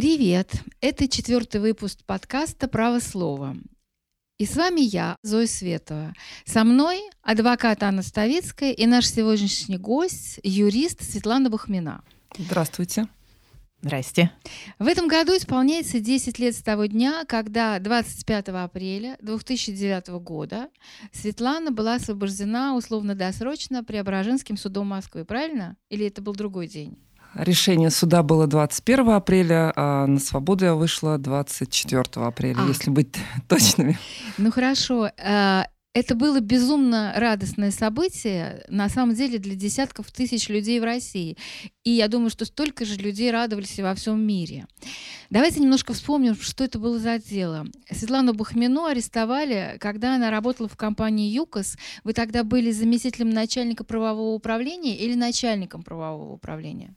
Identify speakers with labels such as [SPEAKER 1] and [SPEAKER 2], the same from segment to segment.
[SPEAKER 1] Привет! Это четвертый выпуск подкаста «Право слова». И с вами я, Зоя Светова. Со мной адвокат Анна Ставицкая и наш сегодняшний гость, юрист Светлана Бахмина.
[SPEAKER 2] Здравствуйте.
[SPEAKER 3] Здрасте.
[SPEAKER 1] В этом году исполняется 10 лет с того дня, когда 25 апреля 2009 года Светлана была освобождена условно-досрочно Преображенским судом Москвы, правильно? Или это был другой день?
[SPEAKER 2] Решение суда было 21 апреля, а на свободу я вышла 24 апреля, а. если быть точными.
[SPEAKER 1] Ну хорошо. Это было безумно радостное событие, на самом деле, для десятков тысяч людей в России. И я думаю, что столько же людей радовались во всем мире. Давайте немножко вспомним, что это было за дело. Светлану Бахмину арестовали, когда она работала в компании ЮКОС. Вы тогда были заместителем начальника правового управления или начальником правового управления?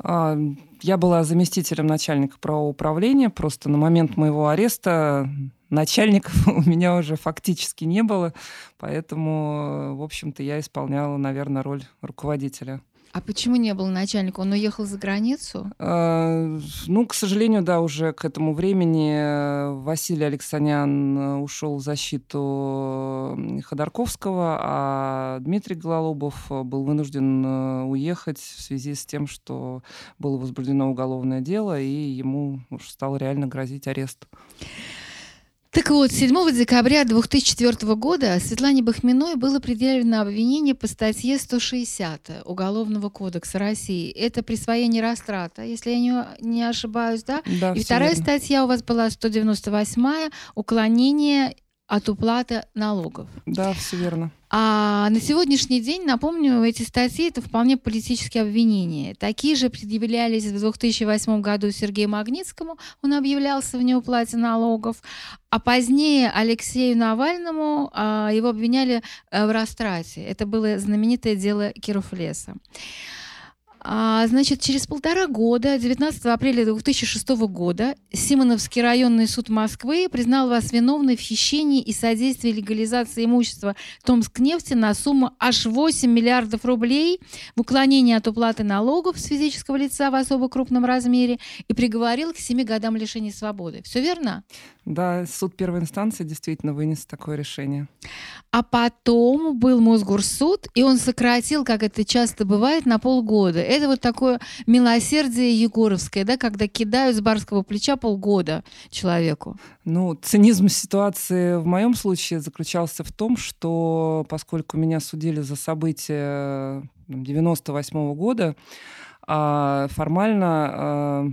[SPEAKER 2] А, я была заместителем начальника правового управления. Просто на момент моего ареста начальников у меня уже фактически не было. Поэтому, в общем-то, я исполняла, наверное, роль руководителя.
[SPEAKER 1] А почему не было начальника? Он уехал за границу?
[SPEAKER 2] А, ну, к сожалению, да, уже к этому времени э, Василий Алексанян э, ушел в защиту Ходорковского, а Дмитрий Гололобов э, был вынужден уехать в связи с тем, что было возбуждено уголовное дело, и ему стал реально грозить арест.
[SPEAKER 1] Так вот, 7 декабря 2004 года Светлане Бахминой было предъявлено обвинение по статье 160 Уголовного кодекса России. Это присвоение растрата, если я не, не ошибаюсь, да?
[SPEAKER 2] да
[SPEAKER 1] И вторая
[SPEAKER 2] верно.
[SPEAKER 1] статья у вас была 198 уклонение от уплаты налогов.
[SPEAKER 2] Да, все верно.
[SPEAKER 1] А на сегодняшний день, напомню, эти статьи это вполне политические обвинения. Такие же предъявлялись в 2008 году Сергею Магнитскому, он объявлялся в неуплате налогов, а позднее Алексею Навальному а, его обвиняли а, в растрате. Это было знаменитое дело Киров леса. Значит, через полтора года, 19 апреля 2006 года, Симоновский районный суд Москвы признал вас виновной в хищении и содействии легализации имущества Томскнефти на сумму аж 8 миллиардов рублей в уклонении от уплаты налогов с физического лица в особо крупном размере и приговорил к 7 годам лишения свободы. Все верно?
[SPEAKER 2] Да, суд первой инстанции действительно вынес такое решение.
[SPEAKER 1] А потом был Мосгорсуд, и он сократил, как это часто бывает, на полгода. Это вот такое милосердие егоровское, да, когда кидают с барского плеча полгода человеку.
[SPEAKER 2] Ну, цинизм ситуации в моем случае заключался в том, что поскольку меня судили за события 98 -го года, а формально а,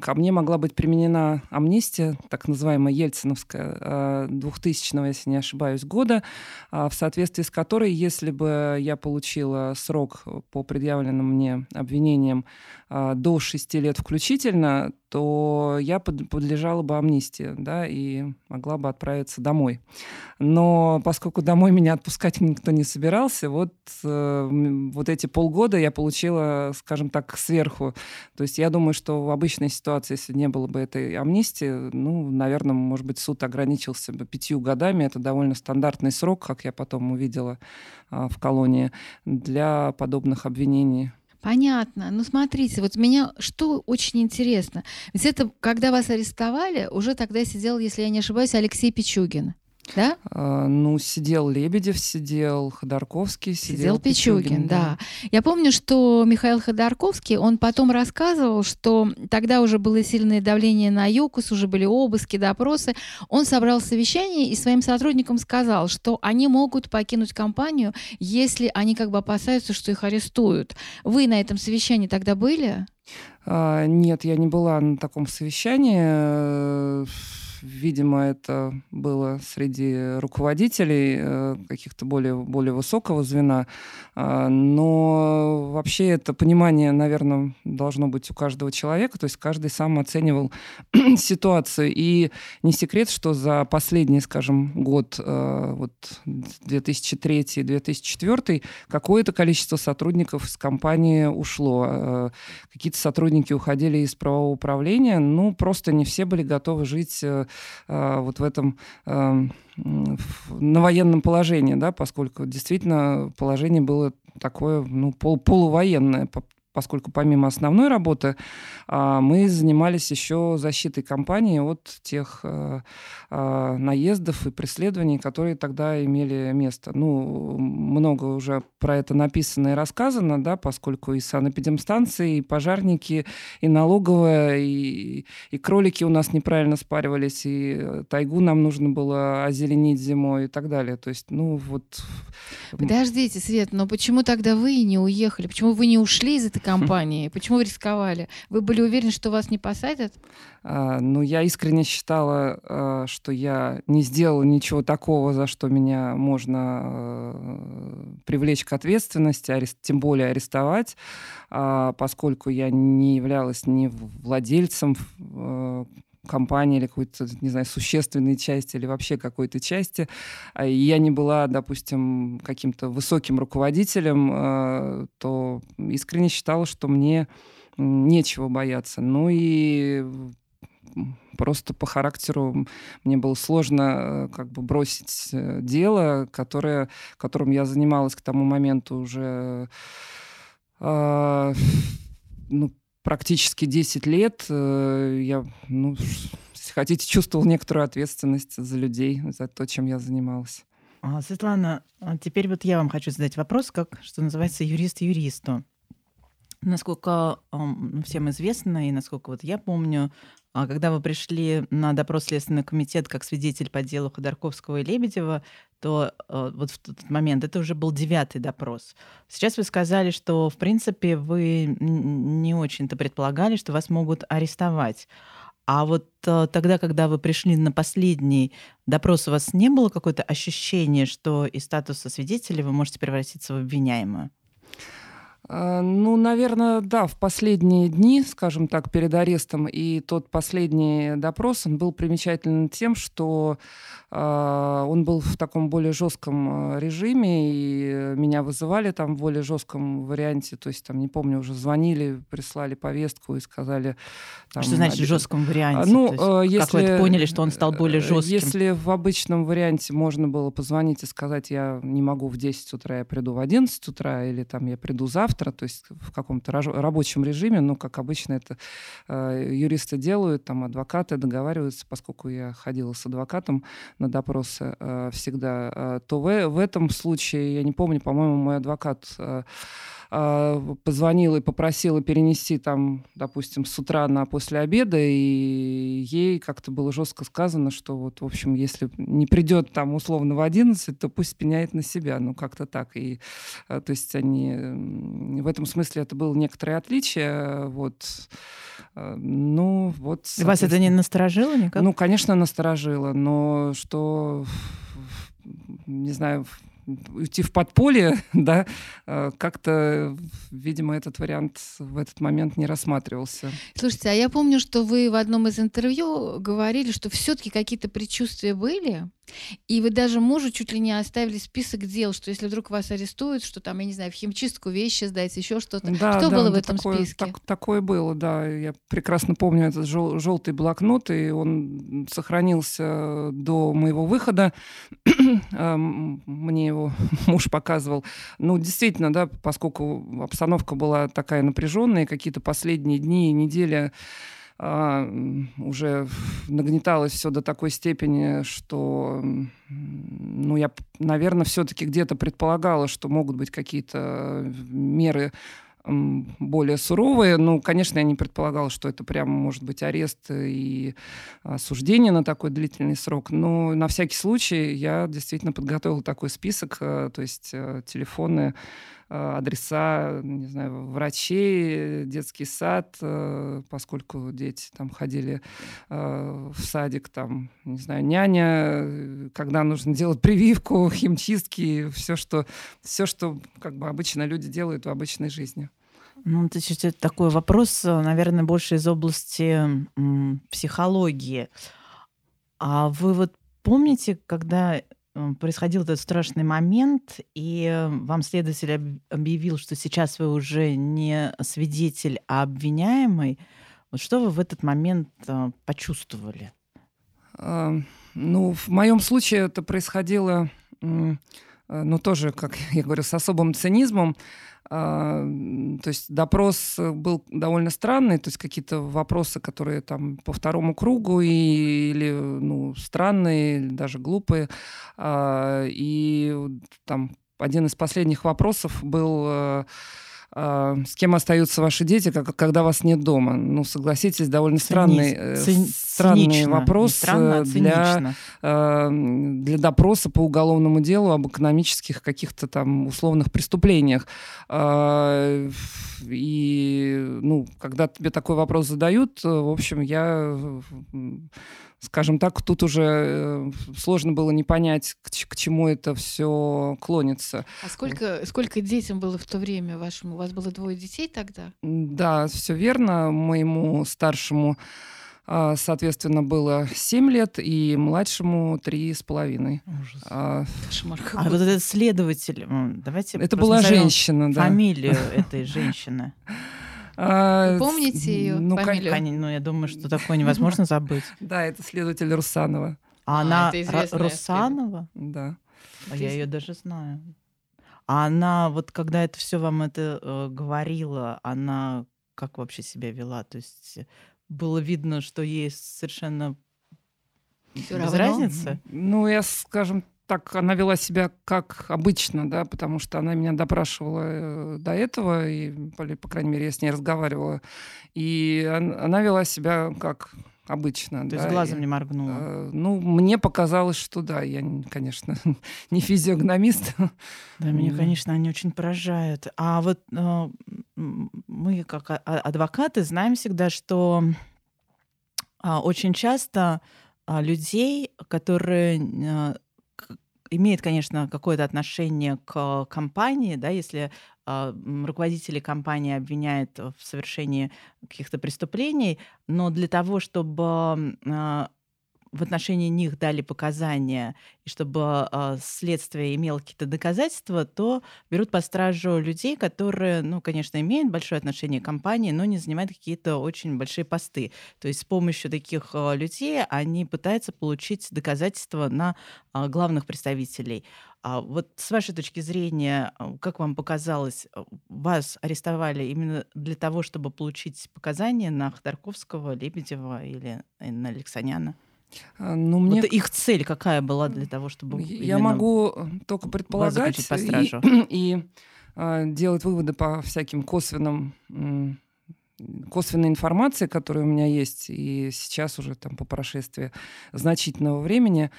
[SPEAKER 2] ко мне могла быть применена амнистия, так называемая ельциновская, 2000 э, если не ошибаюсь, года, а, в соответствии с которой, если бы я получила срок по предъявленным мне обвинениям а, до 6 лет включительно, то я подлежала бы амнистии, да, и могла бы отправиться домой. Но поскольку домой меня отпускать никто не собирался, вот, э, вот эти полгода я получила, скажем так, сверху. То есть я думаю, что в обычной ситуации, если не было бы этой амнистии, ну, наверное, может быть, суд ограничился бы пятью годами. Это довольно стандартный срок, как я потом увидела э, в колонии, для подобных обвинений.
[SPEAKER 1] Понятно. Ну, смотрите, вот меня что очень интересно. Ведь это, когда вас арестовали, уже тогда сидел, если я не ошибаюсь, Алексей Пичугин. Да?
[SPEAKER 2] А, ну, сидел Лебедев, сидел Ходорковский, сидел,
[SPEAKER 1] сидел Пичугин, Пичугин да. да. Я помню, что Михаил Ходорковский, он потом рассказывал, что тогда уже было сильное давление на ЮКУС, уже были обыски, допросы. Он собрал совещание и своим сотрудникам сказал, что они могут покинуть компанию, если они как бы опасаются, что их арестуют. Вы на этом совещании тогда были?
[SPEAKER 2] А, нет, я не была на таком совещании Видимо, это было среди руководителей э, каких-то более, более высокого звена. А, но вообще это понимание, наверное, должно быть у каждого человека. То есть каждый сам оценивал ситуацию. И не секрет, что за последний, скажем, год, э, вот 2003-2004, какое-то количество сотрудников с компании ушло. Э, какие-то сотрудники уходили из правового управления. Ну, просто не все были готовы жить вот в этом эм, на военном положении, да, поскольку действительно положение было такое ну, пол, полувоенное, поскольку помимо основной работы а, мы занимались еще защитой компании от тех э, а, наездов и преследований, которые тогда имели место. Ну, много уже про это написано и рассказано, да, поскольку и санэпидемстанции, и пожарники, и налоговая, и, и кролики у нас неправильно спаривались, и тайгу нам нужно было озеленить зимой и так далее. То есть, ну, вот...
[SPEAKER 1] Подождите, Свет, но почему тогда вы не уехали? Почему вы не ушли из этой компании? Почему вы рисковали? Вы были уверены, что вас не посадят?
[SPEAKER 2] А, ну, я искренне считала, а, что я не сделала ничего такого, за что меня можно а, привлечь к ответственности, арест, тем более арестовать, а, поскольку я не являлась ни владельцем а, компании или какой-то, не знаю, существенной части или вообще какой-то части. И я не была, допустим, каким-то высоким руководителем, то искренне считала, что мне нечего бояться. Ну и просто по характеру мне было сложно как бы бросить э, дело, которое, которым я занималась к тому моменту уже э, ну, практически 10 лет. Э, я, ну, если хотите, чувствовал некоторую ответственность за людей, за то, чем я занималась.
[SPEAKER 3] А, Светлана, а теперь вот я вам хочу задать вопрос, как, что называется, юрист юристу. Насколько всем известно, и насколько вот я помню, а когда вы пришли на допрос Следственный комитет как свидетель по делу Ходорковского и Лебедева, то э, вот в тот момент это уже был девятый допрос. Сейчас вы сказали, что, в принципе, вы не очень-то предполагали, что вас могут арестовать. А вот э, тогда, когда вы пришли на последний допрос, у вас не было какое-то ощущение, что из статуса свидетеля вы можете превратиться в обвиняемую?
[SPEAKER 2] А, ну, наверное, да, в последние дни, скажем так, перед арестом и тот последний допрос, он был примечателен тем, что э, он был в таком более жестком а, режиме, и меня вызывали там в более жестком варианте, то есть там, не помню, уже звонили, прислали повестку и сказали...
[SPEAKER 3] Там, что значит в жестком варианте? Ну, есть, если, как вы это поняли, что он стал более э, жестким?
[SPEAKER 2] Если в обычном варианте можно было позвонить и сказать, я не могу в 10 утра, я приду в 11 утра, или там я приду завтра, завтра, то есть в каком-то рабочем режиме, ну, как обычно это э, юристы делают, там адвокаты договариваются, поскольку я ходила с адвокатом на допросы э, всегда, э, то в, в этом случае, я не помню, по-моему, мой адвокат позвонила и попросила перенести там, допустим, с утра на после обеда, и ей как-то было жестко сказано, что вот, в общем, если не придет там условно в 11, то пусть пеняет на себя, ну как-то так. И, а, то есть они, в этом смысле это было некоторое отличие, вот. А, ну, вот.
[SPEAKER 3] Вас это не насторожило никак?
[SPEAKER 2] Ну, конечно, насторожило, но что не знаю, уйти в подполье, да, э, как-то, видимо, этот вариант в этот момент не рассматривался.
[SPEAKER 1] Слушайте, а я помню, что вы в одном из интервью говорили, что все-таки какие-то предчувствия были, и вы даже мужу чуть ли не оставили список дел, что если вдруг вас арестуют, что там, я не знаю, в химчистку вещи сдать, еще что-то.
[SPEAKER 2] Да,
[SPEAKER 1] что
[SPEAKER 2] да,
[SPEAKER 1] было
[SPEAKER 2] да,
[SPEAKER 1] в этом
[SPEAKER 2] такое,
[SPEAKER 1] списке?
[SPEAKER 2] Так, такое было, да. Я прекрасно помню этот жел- желтый блокнот, и он сохранился до моего выхода. Мне его муж показывал. Ну, действительно, да, поскольку обстановка была такая напряженная, какие-то последние дни и недели а, уже нагнеталось все до такой степени, что, ну, я, наверное, все-таки где-то предполагала, что могут быть какие-то меры более суровые. Ну, конечно, я не предполагала, что это прямо может быть арест и осуждение на такой длительный срок. Но на всякий случай я действительно подготовила такой список, э, то есть э, телефоны Э, адреса, не знаю, врачей, детский сад, э, поскольку дети там ходили э, в садик, там, не знаю, няня, когда нужно делать прививку, химчистки, все, что, все, что как бы обычно люди делают в обычной жизни.
[SPEAKER 3] Ну, это такой вопрос, наверное, больше из области психологии. А вы вот помните, когда происходил этот страшный момент, и вам следователь объявил, что сейчас вы уже не свидетель, а обвиняемый. Вот что вы в этот момент а, почувствовали?
[SPEAKER 2] Ну, в моем случае это происходило, ну, тоже, как я говорю, с особым цинизмом. А, то есть допрос был довольно странный, то есть какие-то вопросы, которые там по второму кругу и, или ну, странные, или даже глупые. А, и там один из последних вопросов был э, с кем остаются ваши дети, когда вас нет дома? Ну, согласитесь, довольно странный, э, Цини... странный цинично. вопрос странно, а для, э, для допроса по уголовному делу об экономических каких-то там условных преступлениях. А, и, ну, когда тебе такой вопрос задают, в общем, я скажем так, тут уже э, сложно было не понять, к, к чему это все клонится.
[SPEAKER 1] А сколько, сколько детям было в то время вашему? У вас было двое детей тогда?
[SPEAKER 2] Да, все верно. Моему старшему а, соответственно, было 7 лет, и младшему 3,5. Ужас. А,
[SPEAKER 3] Кошмар. А вот этот следователь, давайте...
[SPEAKER 2] Это была женщина,
[SPEAKER 3] да. Фамилию этой женщины.
[SPEAKER 1] А, помните ее ну, фамилию?
[SPEAKER 3] Как, ну, я думаю, что такое невозможно забыть.
[SPEAKER 2] Да, это следователь Русанова.
[SPEAKER 3] А, а она Русанова?
[SPEAKER 2] Да.
[SPEAKER 3] А я ее даже знаю. А она, вот когда это все вам это э, говорила, она как вообще себя вела? То есть было видно, что ей совершенно
[SPEAKER 1] Всё без равно? разницы?
[SPEAKER 2] Ну, я, скажем так она вела себя как обычно, да, потому что она меня допрашивала э, до этого, и, по крайней мере, я с ней разговаривала, и она вела себя как обычно.
[SPEAKER 3] То да, есть глазом и, не моргнула?
[SPEAKER 2] Э, ну, мне показалось, что да, я, конечно, не физиогномист.
[SPEAKER 3] Да, меня, конечно, они очень поражают. А вот э, мы, как адвокаты, знаем всегда, что э, очень часто людей, которые э, имеет, конечно, какое-то отношение к компании, да, если э, руководители компании обвиняют в совершении каких-то преступлений, но для того, чтобы э, в отношении них дали показания, и чтобы э, следствие имело какие-то доказательства, то берут по стражу людей, которые, ну, конечно, имеют большое отношение к компании, но не занимают какие-то очень большие посты. То есть с помощью таких э, людей они пытаются получить доказательства на э, главных представителей. А вот с вашей точки зрения, как вам показалось, вас арестовали именно для того, чтобы получить показания на Ходорковского, Лебедева или на Алексаняна?
[SPEAKER 2] А, ну, мне...
[SPEAKER 3] Вот их цель какая была для того, чтобы...
[SPEAKER 2] Я могу только предполагать
[SPEAKER 3] по
[SPEAKER 2] и, и а, делать выводы по всяким косвенным косвенной информации, которая у меня есть, и сейчас уже там по прошествии значительного времени,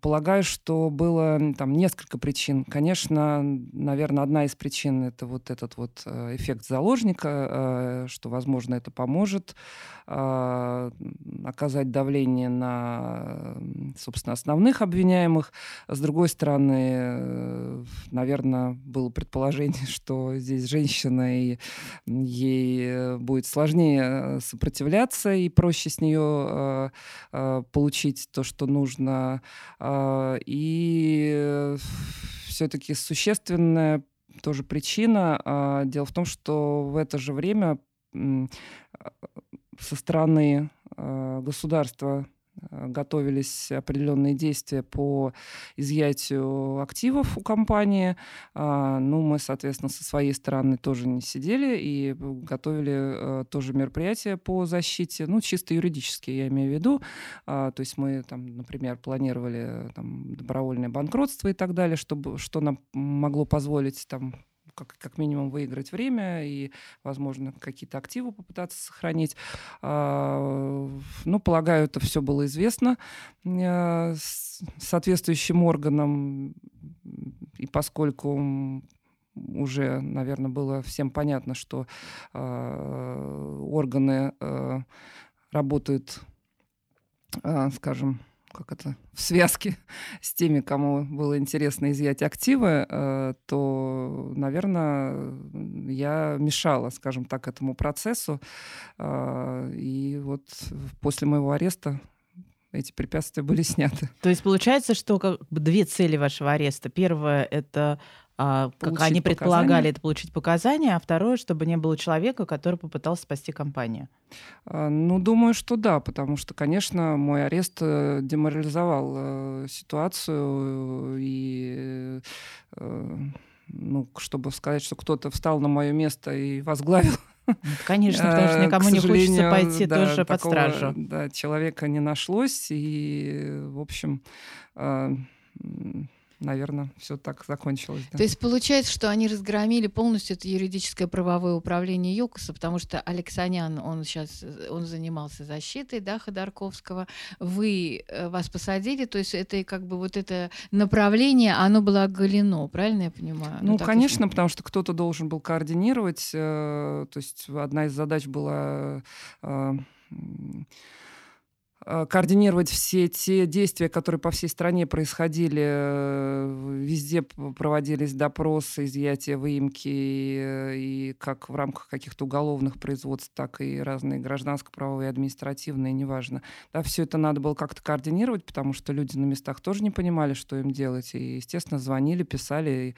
[SPEAKER 2] полагаю, что было там несколько причин. Конечно, наверное, одна из причин это вот этот вот э, эффект заложника, э, что, возможно, это поможет а, оказать давление на, собственно, основных обвиняемых. С другой стороны, э, наверное, было предположение, что здесь женщина, и ей будет сложнее сопротивляться, и проще с нее получить то, что нужно а, и все-таки существенная тоже причина. А, дело в том, что в это же время со стороны а, государства готовились определенные действия по изъятию активов у компании. А, ну, мы, соответственно, со своей стороны тоже не сидели и готовили э, тоже мероприятия по защите, ну, чисто юридически, я имею в виду. А, то есть мы, там, например, планировали там, добровольное банкротство и так далее, чтобы, что нам могло позволить там, как, как минимум выиграть время и, возможно, какие-то активы попытаться сохранить. А, ну, полагаю, это все было известно э, соответствующим органам, и поскольку уже, наверное, было всем понятно, что э, органы э, работают, э, скажем, как это, в связке с теми, кому было интересно изъять активы, э, то, наверное, я мешала, скажем так, этому процессу. Э, и вот после моего ареста эти препятствия были сняты.
[SPEAKER 3] То есть получается, что как бы две цели вашего ареста. Первое — это а, как они предполагали, показания. это получить показания, а второе, чтобы не было человека, который попытался спасти компанию.
[SPEAKER 2] А, ну, думаю, что да, потому что, конечно, мой арест э, деморализовал э, ситуацию и э, ну, чтобы сказать, что кто-то встал на мое место и возглавил
[SPEAKER 3] ну, Конечно, потому что никому не хочется пойти да, тоже под стражу.
[SPEAKER 2] Да, человека не нашлось, и, в общем, наверное, все так закончилось. Да.
[SPEAKER 1] То есть получается, что они разгромили полностью это юридическое правовое управление ЮКОСа, потому что Алексанян, он сейчас, он занимался защитой, да, Ходорковского, вы, э, вас посадили, то есть это как бы вот это направление, оно было оголено, правильно я понимаю?
[SPEAKER 2] Ну, ну конечно, потому что кто-то должен был координировать, э, то есть одна из задач была э, Э, координировать все те действия, которые по всей стране происходили. Э, везде проводились допросы, изъятия, выемки, э, и как в рамках каких-то уголовных производств, так и разные гражданско-правовые, административные, неважно. Да, все это надо было как-то координировать, потому что люди на местах тоже не понимали, что им делать. И, естественно, звонили, писали,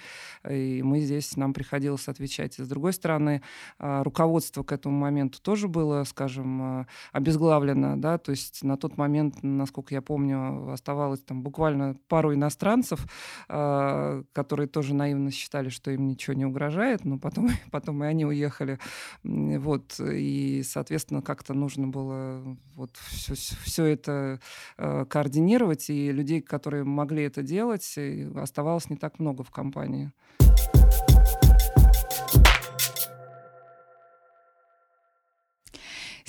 [SPEAKER 2] и, и мы здесь, нам приходилось отвечать. И, с другой стороны, руководство к этому моменту тоже было, скажем, обезглавлено, да, то есть на тот момент, насколько я помню, оставалось там буквально пару иностранцев, э, которые тоже наивно считали, что им ничего не угрожает, но потом, потом и они уехали. Вот, и, соответственно, как-то нужно было вот все, все это э, координировать, и людей, которые могли это делать, оставалось не так много в компании.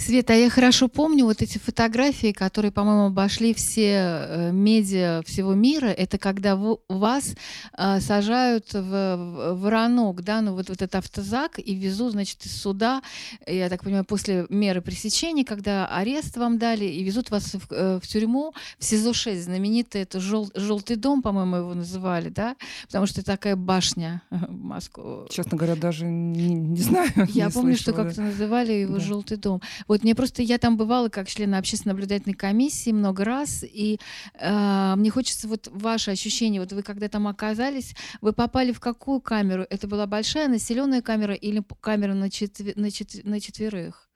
[SPEAKER 1] Света, я хорошо помню вот эти фотографии, которые, по-моему, обошли все э, медиа всего мира. Это когда вас э, сажают в, в ранок, да, ну вот, вот этот автозак и везут, значит, из суда, я так понимаю, после меры пресечения, когда арест вам дали, и везут вас в, э, в тюрьму, в СИЗО-6, знаменитый это жел, «Желтый дом», по-моему, его называли, да, потому что это такая башня в Москву.
[SPEAKER 2] Честно говоря, даже не, не знаю.
[SPEAKER 1] Я
[SPEAKER 2] не
[SPEAKER 1] помню,
[SPEAKER 2] слышала,
[SPEAKER 1] что как-то называли его да. «Желтый дом». Вот мне просто, я там бывала как член общественной наблюдательной комиссии много раз, и э, мне хочется вот ваше ощущение, вот вы когда там оказались, вы попали в какую камеру? Это была большая населенная камера или камера на, четвер, на, четвер, на четверых?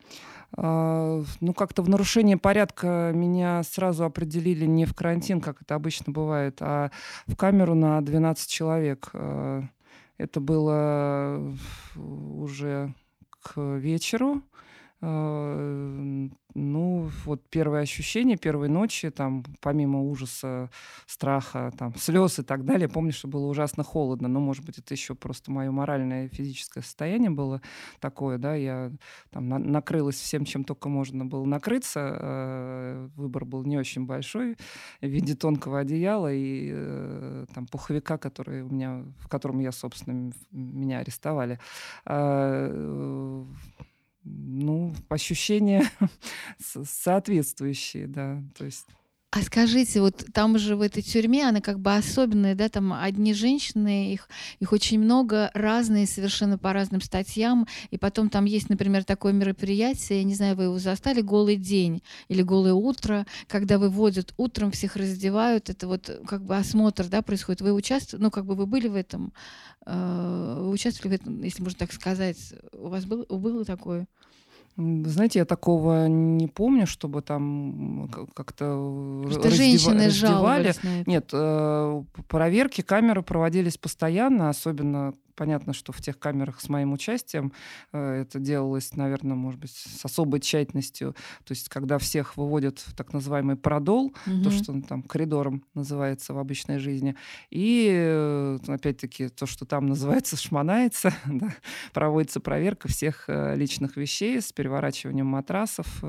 [SPEAKER 2] Uh, ну, как-то в нарушение порядка меня сразу определили не в карантин, как это обычно бывает, а в камеру на 12 человек. Uh, это было уже к вечеру. Э, ну, вот первые ощущения первой ночи, там, помимо ужаса, страха, там, слез и так далее, помню, что было ужасно холодно, но, может быть, это еще просто мое моральное и физическое состояние было такое, да, я там на накрылась всем, чем только можно было накрыться, э, выбор был не очень большой в виде тонкого одеяла и э, там пуховика, который у меня, в котором я, собственно, меня арестовали. Ощущения соответствующие, да, то есть...
[SPEAKER 1] А скажите, вот там же в этой тюрьме, она как бы особенная, да, там одни женщины, их, их очень много, разные совершенно по разным статьям, и потом там есть, например, такое мероприятие, я не знаю, вы его застали, «Голый день» или «Голое утро», когда выводят утром, всех раздевают, это вот как бы осмотр, да, происходит. Вы участвуете, ну, как бы вы были в этом, э, вы участвовали в этом, если можно так сказать, у вас было, было такое?
[SPEAKER 2] Знаете, я такого не помню, чтобы там как-то
[SPEAKER 1] Что женщины раздевали.
[SPEAKER 2] Нет, э, проверки камеры проводились постоянно, особенно Понятно, что в тех камерах с моим участием э, это делалось, наверное, может быть, с особой тщательностью. То есть, когда всех выводят в так называемый продол, угу. то, что там коридором называется в обычной жизни, и, э, опять-таки, то, что там называется шмонается, да, проводится проверка всех э, личных вещей с переворачиванием матрасов,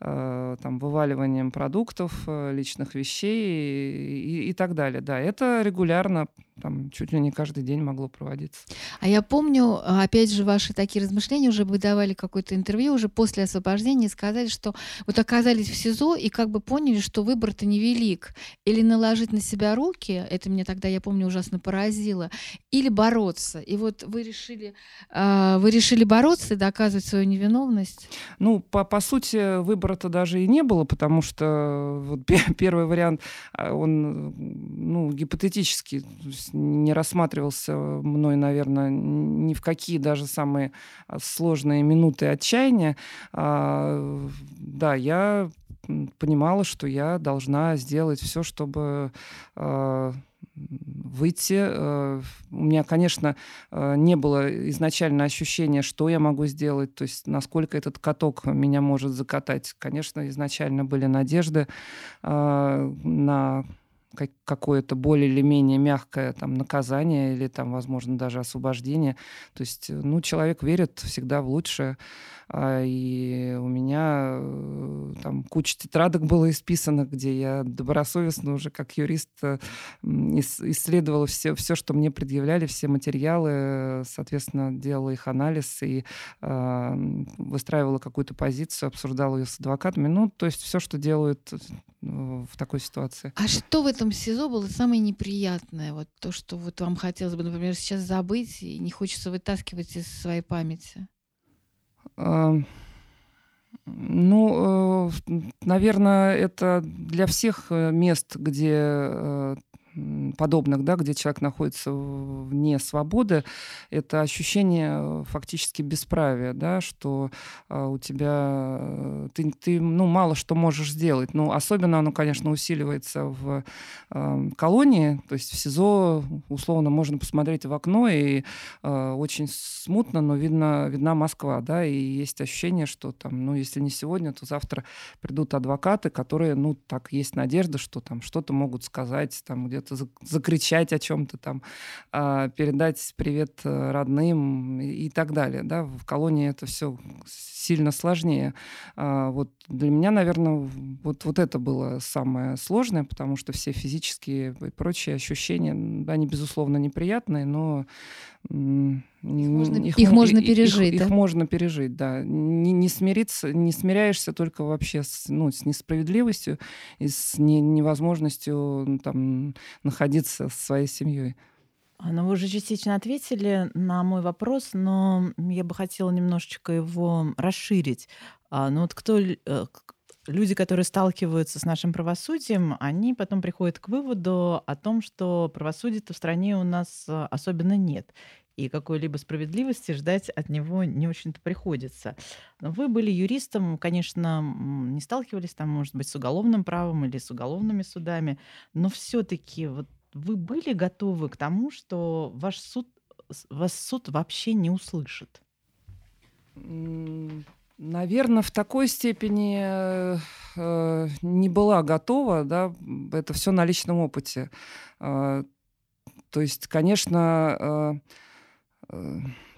[SPEAKER 2] там, вываливанием продуктов, личных вещей и, и так далее. Да, это регулярно, там, чуть ли не каждый день могло проводиться.
[SPEAKER 1] А я помню, опять же, ваши такие размышления, уже вы давали какое-то интервью уже после освобождения, сказали, что вот оказались в СИЗО и как бы поняли, что выбор-то невелик. Или наложить на себя руки, это мне тогда, я помню, ужасно поразило, или бороться. И вот вы решили, а, вы решили бороться и доказывать свою невиновность?
[SPEAKER 2] Ну, по, по сути, выбора-то даже и не было, потому что вот первый вариант, а, он ну, гипотетически не рассматривался мной на наверное, ни в какие даже самые а, сложные минуты отчаяния. А, да, я понимала, что я должна сделать все, чтобы а, выйти. Э, у меня, конечно, э, не было изначально ощущения, что я могу сделать, то есть насколько этот каток меня может закатать. Конечно, изначально были надежды на какое-то более или менее мягкое там, наказание или, там, возможно, даже освобождение. То есть, ну, человек верит всегда в лучшее. А, и у меня э, там куча тетрадок было исписано, где я добросовестно уже как юрист э, исследовала все, все, что мне предъявляли, все материалы, соответственно, делала их анализ и э, выстраивала какую-то позицию, обсуждала ее с адвокатами. Ну, то есть все, что делают э, в такой ситуации.
[SPEAKER 1] А что в этом СИЗО было самое неприятное? Вот то, что вот вам хотелось бы, например, сейчас забыть и не хочется вытаскивать из своей памяти?
[SPEAKER 2] Ну, э, наверное, это для всех э, мест, где э, подобных, да, где человек находится вне свободы, это ощущение фактически бесправия, да, что э, у тебя э, ты, ты ну, мало что можешь сделать. Ну, особенно оно, конечно, усиливается в э, колонии, то есть в СИЗО условно можно посмотреть в окно и э, очень смутно, но видно, видна Москва, да, и есть ощущение, что там, ну, если не сегодня, то завтра придут адвокаты, которые, ну, так есть надежда, что там что-то могут сказать, там где-то где-то закричать о чем-то там, а, передать привет э, родным и так далее. Да? В колонии это все сильно сложнее. А, вот для меня, наверное, вот, вот это было самое сложное, потому что все физические и прочие ощущения, они, безусловно, неприятные, но
[SPEAKER 1] их можно, их, их можно пережить.
[SPEAKER 2] Их,
[SPEAKER 1] да?
[SPEAKER 2] их можно пережить, да. Не, не смириться, не смиряешься только вообще с, ну, с несправедливостью и с не, невозможностью там, находиться со своей семьей.
[SPEAKER 3] А, ну, вы уже частично ответили на мой вопрос, но я бы хотела немножечко его расширить. А, ну вот кто э, люди, которые сталкиваются с нашим правосудием, они потом приходят к выводу о том, что правосудия-то в стране у нас э, особенно нет. И какой-либо справедливости ждать от него не очень-то приходится. Но вы были юристом, конечно, не сталкивались там, может быть, с уголовным правом или с уголовными судами, но все-таки вот вы были готовы к тому, что ваш суд, вас суд вообще не услышит?
[SPEAKER 2] Наверное, в такой степени э, не была готова, да, это все на личном опыте. Э, то есть, конечно, э, э,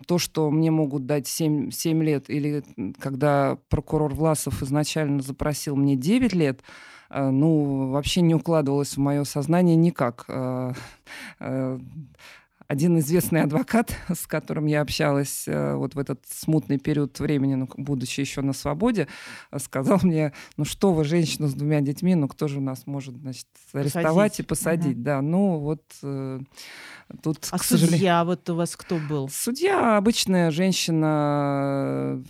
[SPEAKER 2] то, что мне могут дать 7, 7 лет, или когда прокурор Власов изначально запросил мне 9 лет, Э, ну, вообще не укладывалось в мое сознание никак. Э, э, один известный адвокат, с которым я общалась вот в этот смутный период времени, ну, будучи еще на свободе, сказал мне, ну что вы, женщина с двумя детьми, ну кто же у нас может, значит, арестовать посадить. и посадить, угу. да, ну вот тут,
[SPEAKER 3] а к сожалению... судья вот у вас кто был?
[SPEAKER 2] Судья обычная женщина,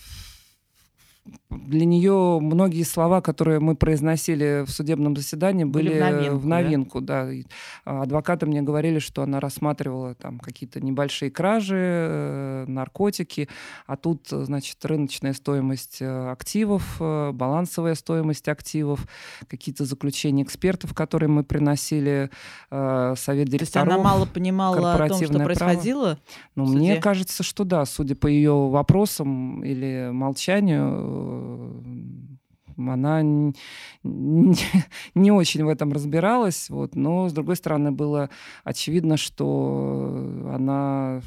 [SPEAKER 2] для нее многие слова, которые мы произносили в судебном заседании, были, были в новинку. В новинку да? Да. Адвокаты мне говорили, что она рассматривала там какие-то небольшие кражи, э, наркотики, а тут, значит, рыночная стоимость э, активов, э, балансовая стоимость активов, какие-то заключения экспертов, которые мы приносили, совет директоров. То есть
[SPEAKER 3] она мало понимала о том, что происходило?
[SPEAKER 2] Ну, мне кажется, что да, судя по ее вопросам или молчанию, она не, очень в этом разбиралась, вот, но, с другой стороны, было очевидно, что она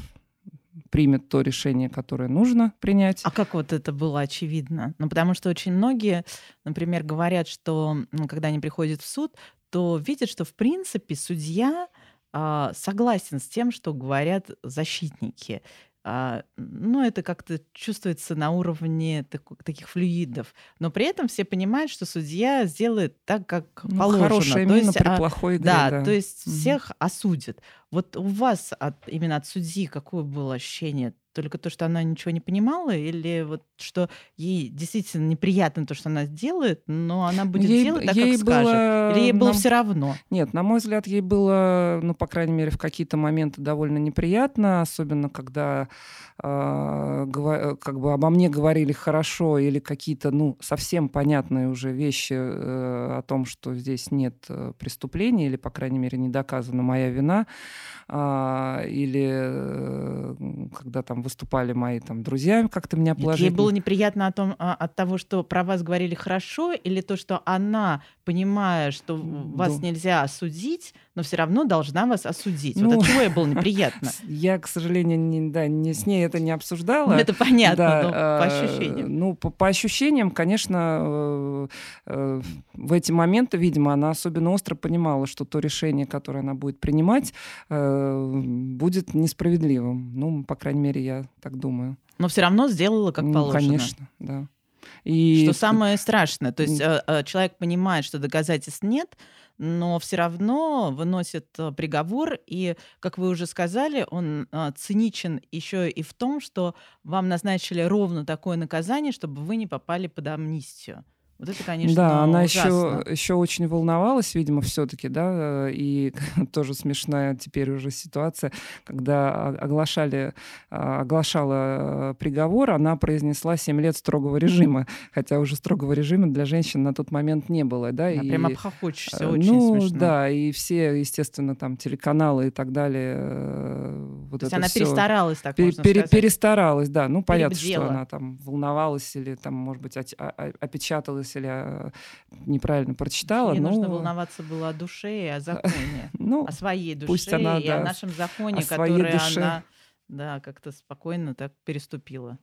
[SPEAKER 2] примет то решение, которое нужно принять.
[SPEAKER 3] А как вот это было очевидно? Ну, потому что очень многие, например, говорят, что ну, когда они приходят в суд, то видят, что, в принципе, судья э, согласен с тем, что говорят защитники. А, ну, это как-то чувствуется на уровне так, таких флюидов. Но при этом все понимают, что судья сделает так, как ну, положено.
[SPEAKER 2] Хорошая то есть, при а, плохой игре,
[SPEAKER 3] да,
[SPEAKER 2] да.
[SPEAKER 3] то есть угу. всех осудит. Вот у вас от, именно от судьи какое было ощущение? Только то, что она ничего не понимала, или вот что ей действительно неприятно то, что она делает, но она будет ей, делать так, ей как было... скажет? Или ей было Нам... все равно?
[SPEAKER 2] Нет, на мой взгляд, ей было, ну, по крайней мере, в какие-то моменты довольно неприятно, особенно когда э, как бы обо мне говорили хорошо или какие-то, ну, совсем понятные уже вещи э, о том, что здесь нет э, преступления или, по крайней мере, не доказана моя вина. А, или когда там выступали мои там друзья, как-то меня положили.
[SPEAKER 3] Ей было неприятно о том, а, от того, что про вас говорили хорошо, или то, что она, понимая, что вас да. нельзя осудить, но все равно должна вас осудить. Ну, вот от чего ей было неприятно?
[SPEAKER 2] Я, к сожалению, не, да, не, с ней это не обсуждала.
[SPEAKER 3] Это понятно, да, но по ощущениям.
[SPEAKER 2] Ну, по, по ощущениям, конечно, э, э, в эти моменты, видимо, она особенно остро понимала, что то решение, которое она будет принимать, э, будет несправедливым. Ну, по крайней мере, я так думаю.
[SPEAKER 3] Но все равно сделала как положено.
[SPEAKER 2] Конечно, да. И...
[SPEAKER 3] Что самое страшное. То есть человек понимает, что доказательств нет, но все равно выносит э, приговор, и, как вы уже сказали, он а, циничен еще и в том, что вам назначили ровно такое наказание, чтобы вы не попали под амнистию. Вот это, конечно,
[SPEAKER 2] Да, она
[SPEAKER 3] ужасно.
[SPEAKER 2] еще, еще очень волновалась, видимо, все-таки, да, и тоже смешная теперь уже ситуация, когда оглашали, а, оглашала приговор, она произнесла 7 лет строгого режима, хотя уже строгого режима для женщин на тот момент не было, да.
[SPEAKER 3] да
[SPEAKER 2] и,
[SPEAKER 3] прям обхохочешься, очень
[SPEAKER 2] ну,
[SPEAKER 3] смешно.
[SPEAKER 2] да, и все, естественно, там телеканалы и так далее.
[SPEAKER 3] Э,
[SPEAKER 2] вот
[SPEAKER 3] То
[SPEAKER 2] это
[SPEAKER 3] есть она
[SPEAKER 2] все
[SPEAKER 3] перестаралась, так
[SPEAKER 2] пере,
[SPEAKER 3] можно
[SPEAKER 2] пере. Перестаралась, да. Ну, понятно,
[SPEAKER 3] Перебдела.
[SPEAKER 2] что она там волновалась или там, может быть, оч- о- о- опечаталась или э, неправильно прочитала.
[SPEAKER 3] Ей
[SPEAKER 2] но...
[SPEAKER 3] нужно волноваться было о душе и о законе.
[SPEAKER 2] Ну,
[SPEAKER 3] О своей душе
[SPEAKER 2] пусть она,
[SPEAKER 3] и о
[SPEAKER 2] да,
[SPEAKER 3] нашем законе,
[SPEAKER 2] о
[SPEAKER 3] который
[SPEAKER 2] душе.
[SPEAKER 3] она да, как-то спокойно так переступила.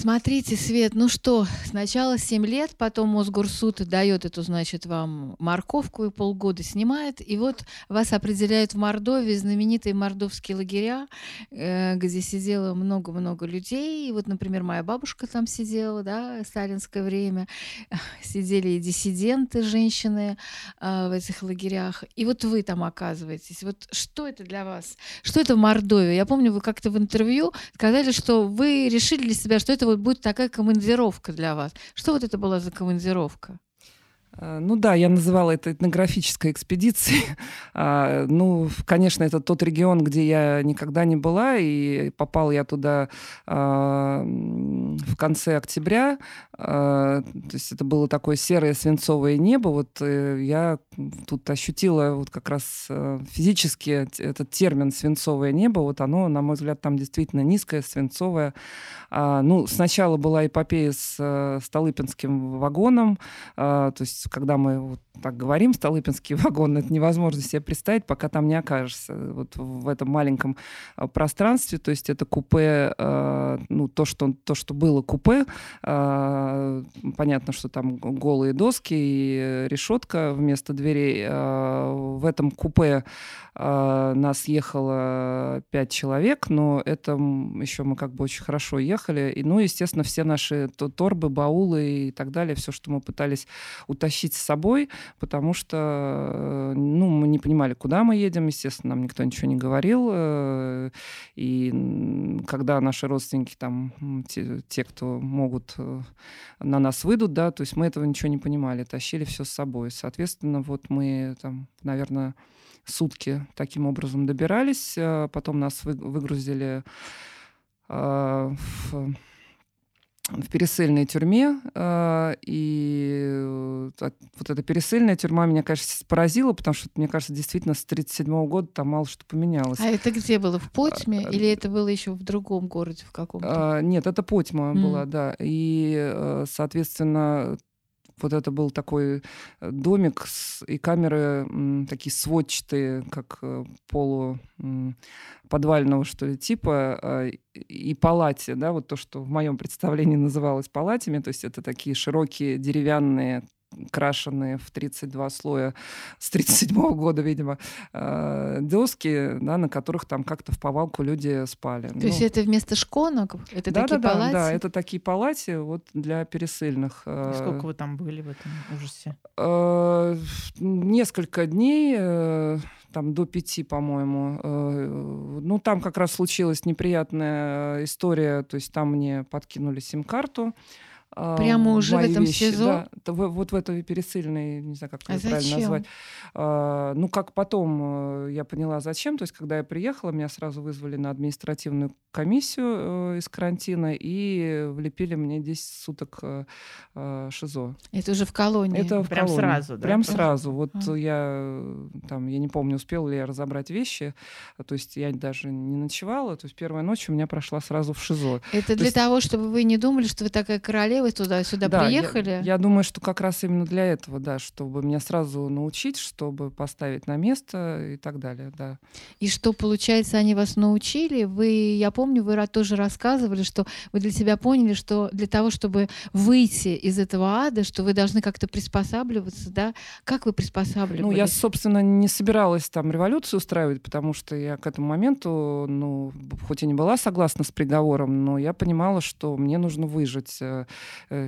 [SPEAKER 1] Смотрите, Свет, ну что, сначала 7 лет, потом Мосгорсуд дает эту, значит, вам морковку и полгода снимает, и вот вас определяют в Мордовии, знаменитые мордовские лагеря, э, где сидело много-много людей, и вот, например, моя бабушка там сидела, да, в сталинское время, сидели и диссиденты, женщины э, в этих лагерях, и вот вы там оказываетесь. Вот что это для вас? Что это Мордовия? Я помню, вы как-то в интервью сказали, что вы решили для себя, что это вот будет такая командировка для вас. Что вот это была за командировка?
[SPEAKER 2] Э, Ну да, я называла это этнографической экспедицией. А, Ну, конечно, это тот регион, где я никогда не была, и попал я туда а, в конце октября. А, То есть это было такое серое свинцовое небо. Вот э, я тут ощутила вот как раз э, физически этот термин «свинцовое небо». Вот оно, на мой взгляд, там действительно низкое, свинцовое. Ну, сначала была эпопея с Столыпинским вагоном, то есть когда мы вот так говорим, Столыпинский вагон, это невозможно себе представить, пока там не окажешься вот в этом маленьком а, пространстве. То есть это купе, а, ну, то, что, то, что было купе. а, Понятно, что там голые доски и решетка вместо дверей. А, В этом купе а, нас ехало пять человек, но это еще мы как бы очень хорошо ехали. И, ну, естественно, все наши то- торбы, баулы и так далее, все, что мы пытались утащить с собой, потому что, э, ну, мы не понимали, куда мы едем, естественно, нам никто ничего не говорил. э, И когда наши родственники там, те, те, кто могут, э, на нас выйдут, да, то есть мы этого ничего не понимали, тащили все с собой. Соответственно, вот мы там, наверное, сутки таким образом добирались. э, Потом нас вы- выгрузили э, в в пересыльной тюрьме, э, и от- вот эта пересыльная тюрьма меня, конечно, поразила, потому что, мне кажется, действительно с 1937 года там мало что поменялось.
[SPEAKER 1] А это где было? В Потьме? Или это было еще в другом городе в каком-то?
[SPEAKER 2] А, Нет, это Потьма
[SPEAKER 1] М.
[SPEAKER 2] была, да. И, э, соответственно, вот это был такой э, домик с, и камеры м, такие сводчатые, как э, полу м, подвального, что ли, типа, а, и- палати, да, вот то, что в моем представлении называлось палатями, то есть это такие широкие деревянные крашеные в 32 слоя с 37 года, видимо, э, доски, да, на которых там как-то в повалку люди спали.
[SPEAKER 1] То есть это вместо шконок? Это
[SPEAKER 2] да,
[SPEAKER 1] такие
[SPEAKER 2] да,
[SPEAKER 1] палати?
[SPEAKER 2] да, да, это такие палати вот для пересыльных. э,
[SPEAKER 3] Сколько вы там были в этом ужасе?
[SPEAKER 2] э, Несколько дней, там до пяти, по-моему. Ну, там как раз случилась неприятная история, то есть там мне подкинули сим-карту,
[SPEAKER 1] Прямо уже в этом
[SPEAKER 2] вещи.
[SPEAKER 1] СИЗО?
[SPEAKER 2] Да, вот в этой пересыльной, не знаю, как
[SPEAKER 1] а
[SPEAKER 2] это правильно
[SPEAKER 1] зачем?
[SPEAKER 2] назвать. А, ну, как потом э, я поняла, зачем. То есть, когда я приехала, меня сразу вызвали на административную комиссию э, из карантина и влепили мне 10 суток э, ШИЗО.
[SPEAKER 1] Это уже в колонии?
[SPEAKER 2] Это в
[SPEAKER 3] Прям
[SPEAKER 2] колонии.
[SPEAKER 3] сразу, да?
[SPEAKER 2] Прям сразу. Вот
[SPEAKER 1] А.
[SPEAKER 2] я там, я не помню, успела ли я разобрать вещи. То есть я даже не ночевала. То есть первая ночь у меня прошла сразу в ШИЗО.
[SPEAKER 1] Это для
[SPEAKER 2] есть-
[SPEAKER 1] того, чтобы вы не думали, что вы такая королева, и туда-сюда
[SPEAKER 2] Да, я-
[SPEAKER 1] приехали?
[SPEAKER 2] Я, думаю, что как раз именно для этого, да, чтобы меня сразу научить, чтобы поставить на место и так далее, да.
[SPEAKER 1] И что, получается, они вас научили? Вы, я помню, вы тоже рассказывали, что вы для себя поняли, что для того, чтобы выйти из этого ада, что вы должны как-то приспосабливаться, да? Как вы приспосабливались?
[SPEAKER 2] Ну, я, собственно, не собиралась там революцию устраивать, потому что я к этому моменту, ну, хоть и не была согласна с приговором, но я понимала, что мне нужно выжить э,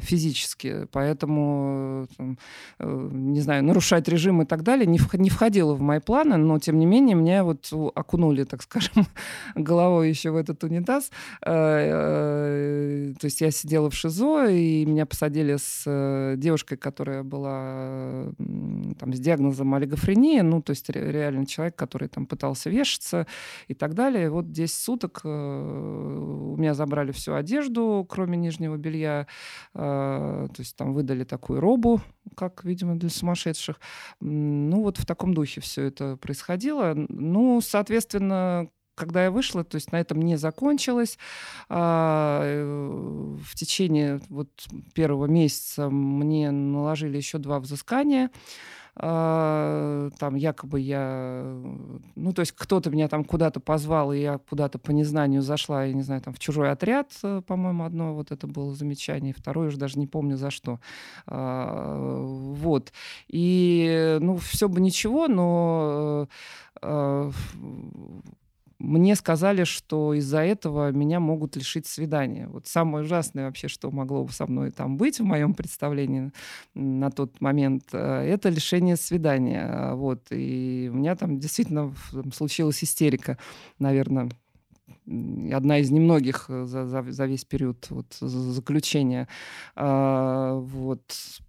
[SPEAKER 2] физически, поэтому, э, там, э, не знаю, нарушать режим и так далее не, вх- не входило в мои планы, но, тем не менее, меня вот окунули, так скажем, головой еще в этот унитаз. Э, э, То есть я сидела в ШИЗО, и меня посадили с э, девушкой, которая была там, с диагнозом олигофрения, ну, то есть ре- реально человек, который там пытался вешаться и так далее. Вот 10 суток э, у меня забрали всю одежду, кроме нижнего белья, э, то есть там выдали такую робу, как, видимо, для сумасшедших. Ну, вот в таком духе все это происходило. Ну, соответственно, когда я вышла, то есть на этом не закончилось. А, э, В течение вот первого месяца мне наложили еще два взыскания. А, Там якобы я... Ну, то есть кто-то меня там куда-то позвал, и я куда-то по незнанию зашла, я не знаю, там в чужой отряд, э, по-моему, одно вот это было замечание, второе уже даже не помню за что. А, Вот. И, ну, все бы ничего, но э, мне сказали, что из-за этого меня могут лишить свидания. Вот самое ужасное вообще, что могло со мной там быть в моем представлении на тот момент, э, это лишение свидания. Вот. И у меня там действительно случилась истерика, наверное, одна из немногих э, за, за- за весь период вот, за- заключения. А, вот.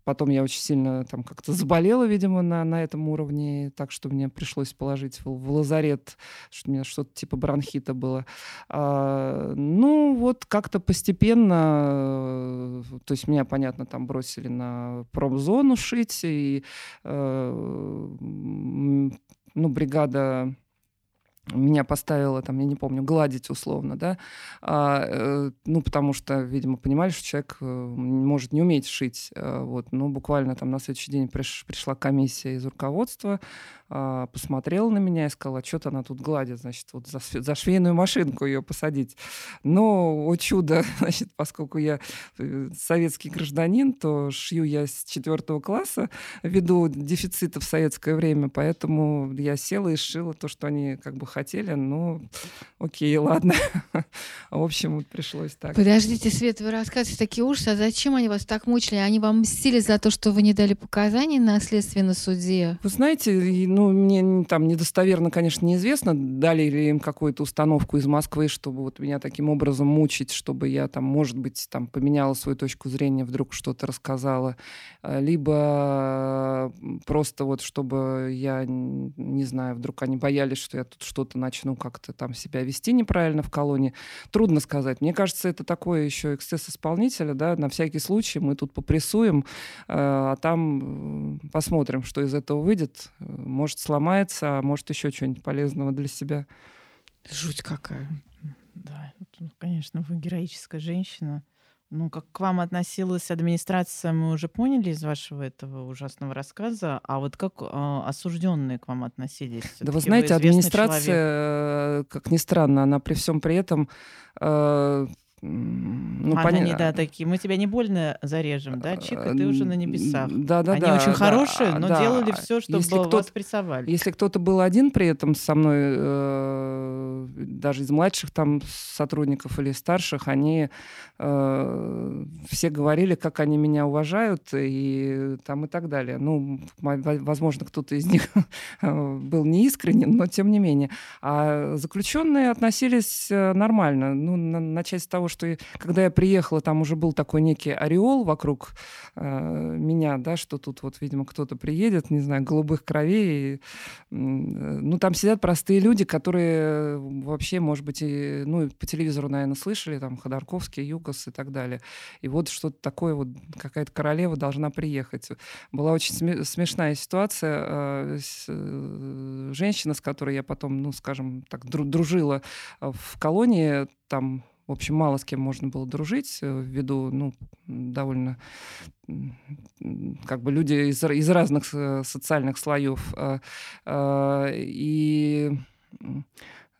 [SPEAKER 2] Потом я очень сильно там как-то заболела, видимо, на, на этом уровне, так что мне пришлось положить в, в лазарет, что у меня что-то типа бронхита было. А, ну, вот как-то постепенно, э, то есть меня, понятно, там бросили на промзону шить, и э, ну, бригада меня поставила, там, я не помню, гладить условно, да, а, э, ну, потому что, видимо, понимали, что человек э, может не уметь шить, э, вот, ну, буквально там на следующий день приш- пришла комиссия из руководства, а, посмотрела на меня и сказала, что-то она тут гладит, значит, вот за, за швейную машинку ее посадить. Но, о чудо, значит, поскольку я э, советский гражданин, то шью я с четвертого класса, ввиду дефицита в советское время, поэтому я села и сшила то, что они как бы хотели, ну, окей, ладно. В общем, вот пришлось так.
[SPEAKER 1] Подождите, Свет, вы рассказываете такие ужасы, а зачем они вас так мучили? Они вам мстили за то, что вы не дали показаний на следственном суде?
[SPEAKER 2] Вы знаете, ну, мне там недостоверно, конечно, неизвестно, дали ли им какую-то установку из Москвы, чтобы вот меня таким образом мучить, чтобы я там, может быть, там поменяла свою точку зрения, вдруг что-то рассказала, А, либо просто вот, чтобы я, не знаю, вдруг они боялись, что я тут что-то начну как-то там себя вести неправильно в колонии. Трудно сказать. Мне кажется, это такое еще эксцесс исполнителя, да, на всякий случай мы тут попрессуем, э, а там э, посмотрим, что из этого выйдет. Может, сломается, а может, еще что-нибудь полезного для себя.
[SPEAKER 1] Жуть какая.
[SPEAKER 3] Да, ну, конечно, вы героическая женщина. Ну, как к вам относилась администрация, мы уже поняли из вашего этого ужасного рассказа. А вот как э, осужденные к вам относились?
[SPEAKER 2] Да вы знаете,
[SPEAKER 3] известный
[SPEAKER 2] администрация,
[SPEAKER 3] человек.
[SPEAKER 2] э, как ни странно, она при всем при этом... э, ну,
[SPEAKER 3] А,
[SPEAKER 2] поня-
[SPEAKER 3] они, да, такие. Мы тебя не больно зарежем, да, Чик, и ты уже на небесах.
[SPEAKER 2] Да, да,
[SPEAKER 3] Они
[SPEAKER 2] да,
[SPEAKER 3] очень
[SPEAKER 2] да,
[SPEAKER 3] хорошие, но
[SPEAKER 2] да.
[SPEAKER 3] делали все, чтобы
[SPEAKER 2] Если
[SPEAKER 3] вас прессовали.
[SPEAKER 2] Если кто-то был один при этом со мной, э, даже из младших там сотрудников или старших, они э, все говорили, как они меня уважают и там и так далее. Ну, возможно, кто-то из них был неискренен, но тем не менее. А заключенные относились э, нормально. Ну, начать с того, что когда я приехала, там уже был такой некий ореол вокруг э, меня, да, что тут вот, видимо, кто-то приедет, не знаю, голубых кровей. И, ну, там сидят простые люди, которые вообще, может быть, и, ну, по телевизору, наверное, слышали, там, Ходорковский, Юкос и так далее. И вот что-то такое, вот какая-то королева должна приехать. Была очень смешная ситуация. Э, э, женщина, с которой я потом, ну, скажем так, дружила в колонии, там в общем, мало с кем можно было дружить, э, ввиду, ну, довольно, как бы люди из, из разных социальных слоев. И Э,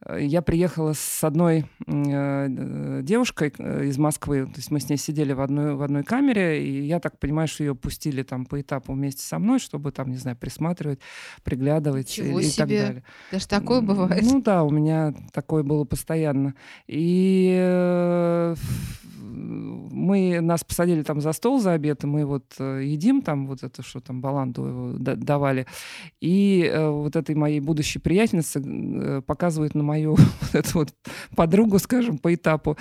[SPEAKER 2] я приехала с одной э, девушкой э, из Москвы, то есть мы с ней сидели в одной, в одной камере, и я так понимаю, что ее пустили там по этапу вместе со мной, чтобы там, не знаю, присматривать, приглядывать
[SPEAKER 1] Ничего
[SPEAKER 2] и, и
[SPEAKER 1] себе.
[SPEAKER 2] так далее.
[SPEAKER 1] Даже такое бывает?
[SPEAKER 2] Ну да, у меня такое было постоянно. И э, мы нас посадили там за стол за обед, и мы вот э, едим там вот это, что там баланду давали. И э, вот этой моей будущей приятельнице э, показывает на мою вот эту вот подругу, скажем, по этапу.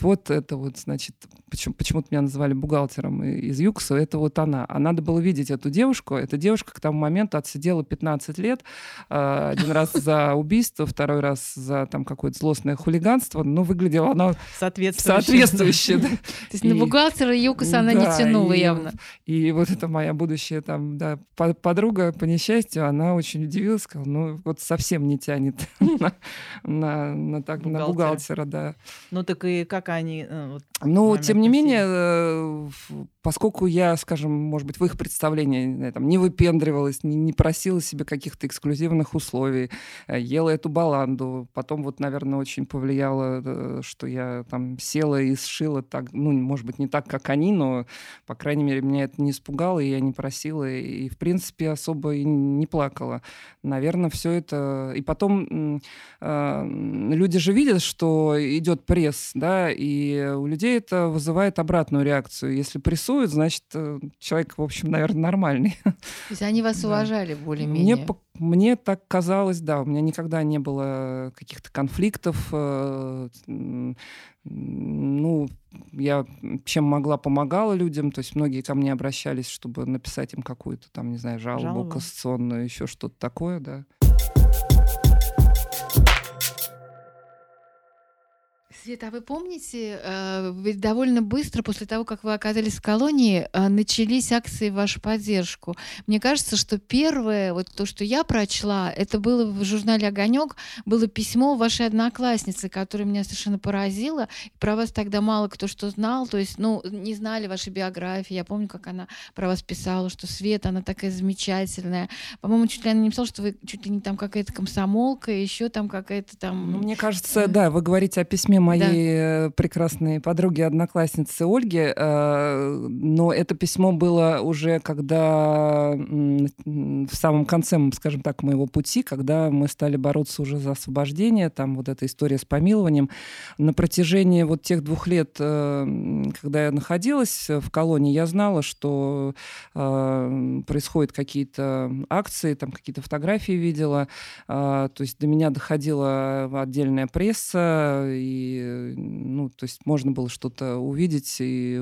[SPEAKER 2] Вот это вот, значит, почему, почему-то меня называли бухгалтером из ЮКСа, это вот она. А надо было видеть эту девушку. Эта девушка к тому моменту отсидела 15 лет. Один раз за убийство, второй раз за там какое-то злостное хулиганство. Ну, выглядела она соответствующе.
[SPEAKER 1] То есть на бухгалтера ЮКОСа она не тянула явно.
[SPEAKER 2] И вот эта моя будущая там, да, подруга по несчастью, она очень удивилась, сказала, ну, вот совсем не тянет на, на, так, на бухгалтера, да.
[SPEAKER 3] Ну так и как они...
[SPEAKER 2] Э, ну, тем не менее, э, поскольку я, скажем, может быть, в их представлении там, не выпендривалась, не, не просила себе каких-то эксклюзивных условий, э, ела эту баланду, потом вот, наверное, очень повлияло, что я там села и сшила так, ну, может быть, не так, как они, но, по крайней мере, меня это не испугало, и я не просила, и, в принципе, особо и не плакала. Наверное, все это... И потом э, люди же видят, что идет пресс, да, и у людей это вызывает обратную реакцию. Если прессуют, значит, э, человек, в общем, наверное, нормальный. То
[SPEAKER 1] есть они вас да. уважали более-менее?
[SPEAKER 2] Мне, мне так казалось, да, у меня никогда не было каких-то конфликтов. Э, ну, я чем могла, помогала людям. То есть многие ко мне обращались, чтобы написать им какую-то там, не знаю, жалобу, жалобу. кассационную, еще что-то такое, да.
[SPEAKER 1] Света, а вы помните, э, ведь довольно быстро после того, как вы оказались в колонии, э, начались акции в вашу поддержку. Мне кажется, что первое, вот то, что я прочла, это было в журнале «Огонек», было письмо вашей одноклассницы, которое меня совершенно поразило. Про вас тогда мало кто что знал, то есть, ну, не знали вашей биографии. Я помню, как она про вас писала, что Света, она такая замечательная. По-моему, чуть ли она не написала, что вы чуть ли не там какая-то комсомолка, еще там какая-то там...
[SPEAKER 2] Ну, мне кажется, да, вы говорите о письме моей да. прекрасной подруги, одноклассницы Ольги, э, но это письмо было уже когда в самом конце, скажем так, моего пути, когда мы стали бороться уже за освобождение, там вот эта история с помилованием. На протяжении вот тех двух лет, э, когда я находилась в колонии, я знала, что э, происходят какие-то акции, там какие-то фотографии видела, то есть до меня доходила отдельная пресса, и ну, то есть можно было что-то увидеть и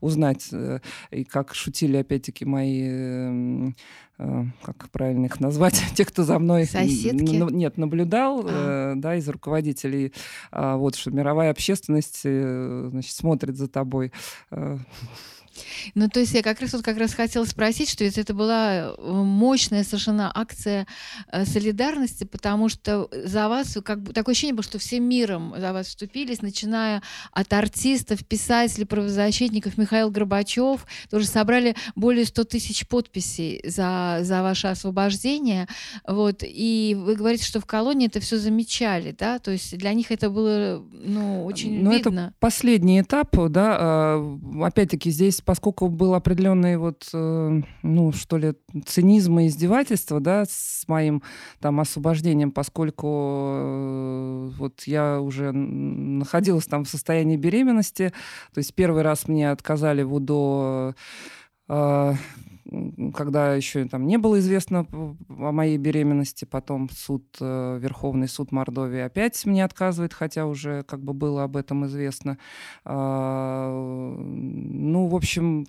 [SPEAKER 2] узнать. Э, и как шутили, опять-таки, мои эм, э, как правильно их назвать, те, кто за мной
[SPEAKER 1] Соседки?
[SPEAKER 2] нет, наблюдал, а. да, из руководителей, а, вот, что мировая общественность, значит, смотрит за тобой.
[SPEAKER 1] Ну, то есть я как раз вот как раз хотела спросить, что ведь это была э, мощная совершенно акция э, солидарности, потому что за вас как бы такое ощущение было, что всем миром за вас вступились, начиная от артистов, писателей, правозащитников, Михаил Горбачев, тоже собрали более 100 тысяч подписей за, за ваше освобождение, вот, и вы говорите, что в колонии это все замечали, да, то есть для них это было, ну, очень
[SPEAKER 2] Но
[SPEAKER 1] видно.
[SPEAKER 2] это последний этап, да, а, опять-таки здесь поскольку был определенный вот, э, ну, что ли, цинизм и издевательство, да, с моим там освобождением, поскольку э, вот я уже находилась там в состоянии беременности, то есть первый раз мне отказали в УДО э, когда еще там не было известно о моей беременности, потом суд, э, Верховный суд Мордовии опять мне отказывает, хотя уже как бы было об этом известно. А, ну, в общем,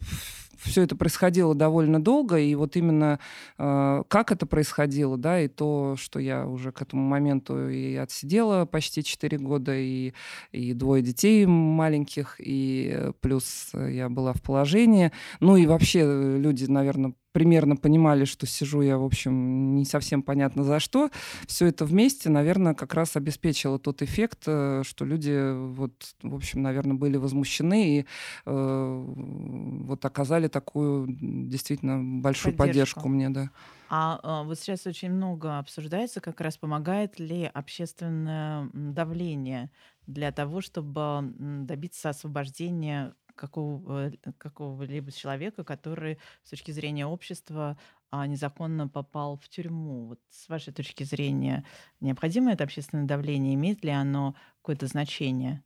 [SPEAKER 2] все это происходило довольно долго, и вот именно э, как это происходило, да, и то, что я уже к этому моменту и отсидела почти 4 года, и, и двое детей маленьких, и плюс я была в положении. Ну и вообще люди, наверное, примерно понимали, что сижу я, в общем, не совсем понятно за что. Все это вместе, наверное, как раз обеспечило тот эффект, э, что люди, вот, в общем, наверное, были возмущены и э, вот оказали такую действительно большую поддержку, поддержку мне, да.
[SPEAKER 3] А, а вот сейчас очень много обсуждается, как раз помогает ли общественное давление для того, чтобы добиться освобождения какого, какого-либо человека, который с точки зрения общества а, незаконно попал в тюрьму. Вот с вашей точки зрения, необходимо это общественное давление? Имеет ли оно какое-то значение?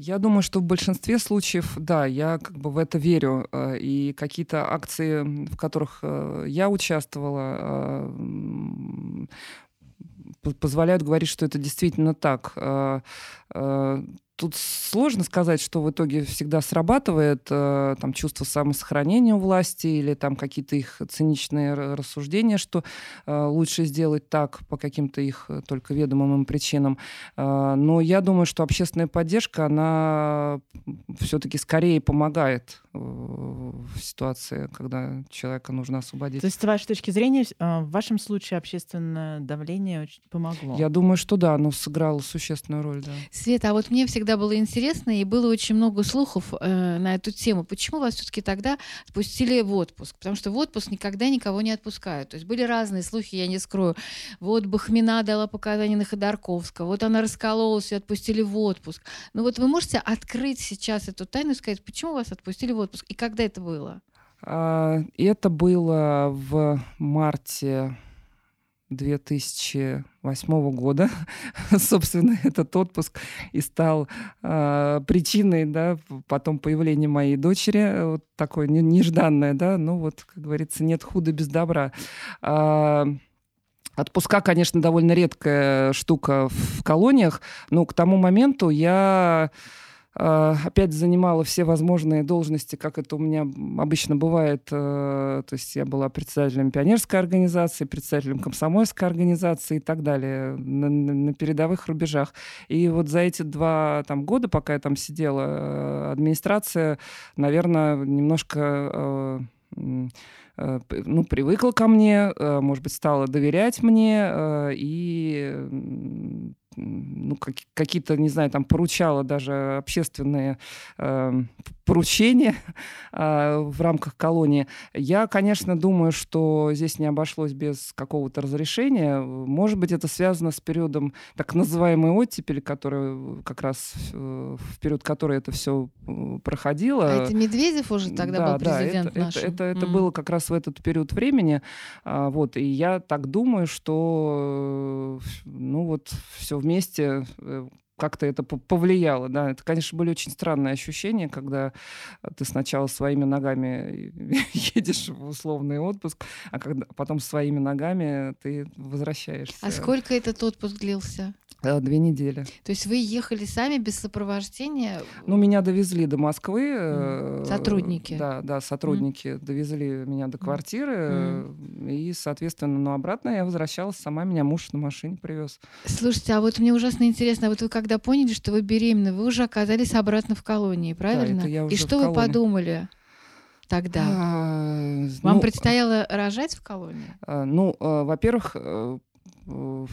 [SPEAKER 2] Я думаю, что в большинстве случаев, да, я как бы в это верю. Э, и какие-то акции, в которых э, я участвовала, э, позволяют говорить, что это действительно так тут сложно сказать, что в итоге всегда срабатывает э, там чувство самосохранения у власти или там какие-то их циничные рассуждения, что э, лучше сделать так по каким-то их э, только ведомым им причинам. Э, но я думаю, что общественная поддержка, она все-таки скорее помогает в ситуации, когда человека нужно освободить.
[SPEAKER 3] То есть, с вашей точки зрения, э, в вашем случае общественное давление очень помогло?
[SPEAKER 2] Я думаю, что да, оно сыграло существенную роль, да.
[SPEAKER 1] Света, а вот мне всегда всегда было интересно, и было очень много слухов э, на эту тему. Почему вас все-таки тогда отпустили в отпуск? Потому что в отпуск никогда никого не отпускают. То есть были разные слухи, я не скрою. Вот Бахмина дала показания на Ходорковского, вот она раскололась и отпустили в отпуск. Ну вот вы можете открыть сейчас эту тайну и сказать, почему вас отпустили в отпуск и когда это было?
[SPEAKER 2] А, это было в марте 2008 года, собственно, этот отпуск и стал э, причиной, да, потом появления моей дочери, вот такое нежданное, да, ну вот, как говорится, нет худа без добра. Э, Отпуска, конечно, довольно редкая штука в колониях, но к тому моменту я опять занимала все возможные должности, как это у меня обычно бывает. Э, то есть я была председателем пионерской организации, председателем комсомольской организации и так далее на, на передовых рубежах. И вот за эти два там, года, пока я там сидела, администрация, наверное, немножко э, ну, привыкла ко мне, может быть, стала доверять мне и ну, как, какие-то, не знаю, там поручала даже общественные э, поручения э, в рамках колонии. Я, конечно, думаю, что здесь не обошлось без какого-то разрешения. Может быть, это связано с периодом так называемой оттепели, который как раз э, в период которой это все э, проходило.
[SPEAKER 1] А это Медведев уже тогда да, был президент
[SPEAKER 2] да,
[SPEAKER 1] наш?
[SPEAKER 2] Это, это, это mm. было как раз в этот период времени. А, вот, и я так думаю, что э, ну вот все вместе как-то это повлияло, да. Это, конечно, были очень странные ощущения, когда ты сначала своими ногами едешь в условный отпуск, а когда потом своими ногами ты возвращаешься.
[SPEAKER 1] А сколько этот отпуск длился?
[SPEAKER 2] Э, две недели.
[SPEAKER 1] То есть вы ехали сами без сопровождения?
[SPEAKER 2] Ну, меня довезли до Москвы. Mm.
[SPEAKER 1] Сотрудники?
[SPEAKER 2] Да, да, сотрудники mm. довезли меня до квартиры. Mm. И, соответственно, ну, обратно я возвращалась сама, меня муж на машине привез.
[SPEAKER 1] Слушайте, а вот мне ужасно интересно, а вот вы когда поняли, что вы беременны, вы уже оказались обратно в колонии, правильно?
[SPEAKER 2] Да,
[SPEAKER 1] и что вы подумали? тогда? А, Вам ну, предстояло рожать в колонии?
[SPEAKER 2] А, ну, а, во-первых, в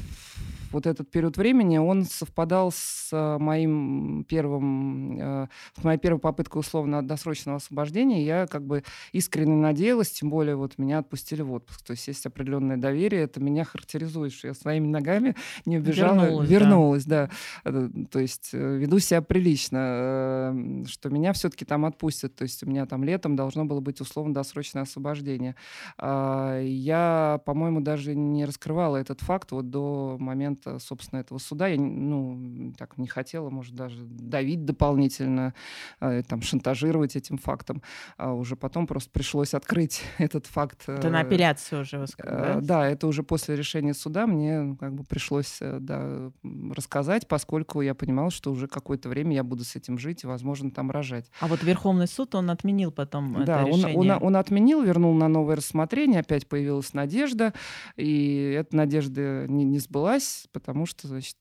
[SPEAKER 2] вот этот период времени, он совпадал с моим первым, с моей первой попыткой условно-досрочного освобождения. Я как бы искренне надеялась, тем более вот меня отпустили в отпуск. То есть есть определенное доверие, это меня характеризует, что я своими ногами не убежала, вернулась, вернулась да. да. То есть веду себя прилично, что меня все-таки там отпустят. То есть у меня там летом должно было быть условно-досрочное освобождение. А, я, по-моему, даже не раскрывала этот факт вот до момента, собственно, этого суда. Я, ну, так не хотела, может, даже давить дополнительно, а, там, шантажировать этим фактом. А уже потом просто пришлось открыть этот факт.
[SPEAKER 3] Это на э, апелляцию уже
[SPEAKER 2] вы сказали, да? Да, это уже после решения суда мне как бы пришлось э, да, рассказать, поскольку я понимала, что уже какое-то время я буду с этим жить и, возможно, там рожать.
[SPEAKER 3] А вот Верховный суд, он отменил потом
[SPEAKER 2] да,
[SPEAKER 3] это решение?
[SPEAKER 2] Он, он, он отменил, вернул на новое рассмотрение, опять появилась надежда, и эта надежда не, не сбылась, потому что, значит,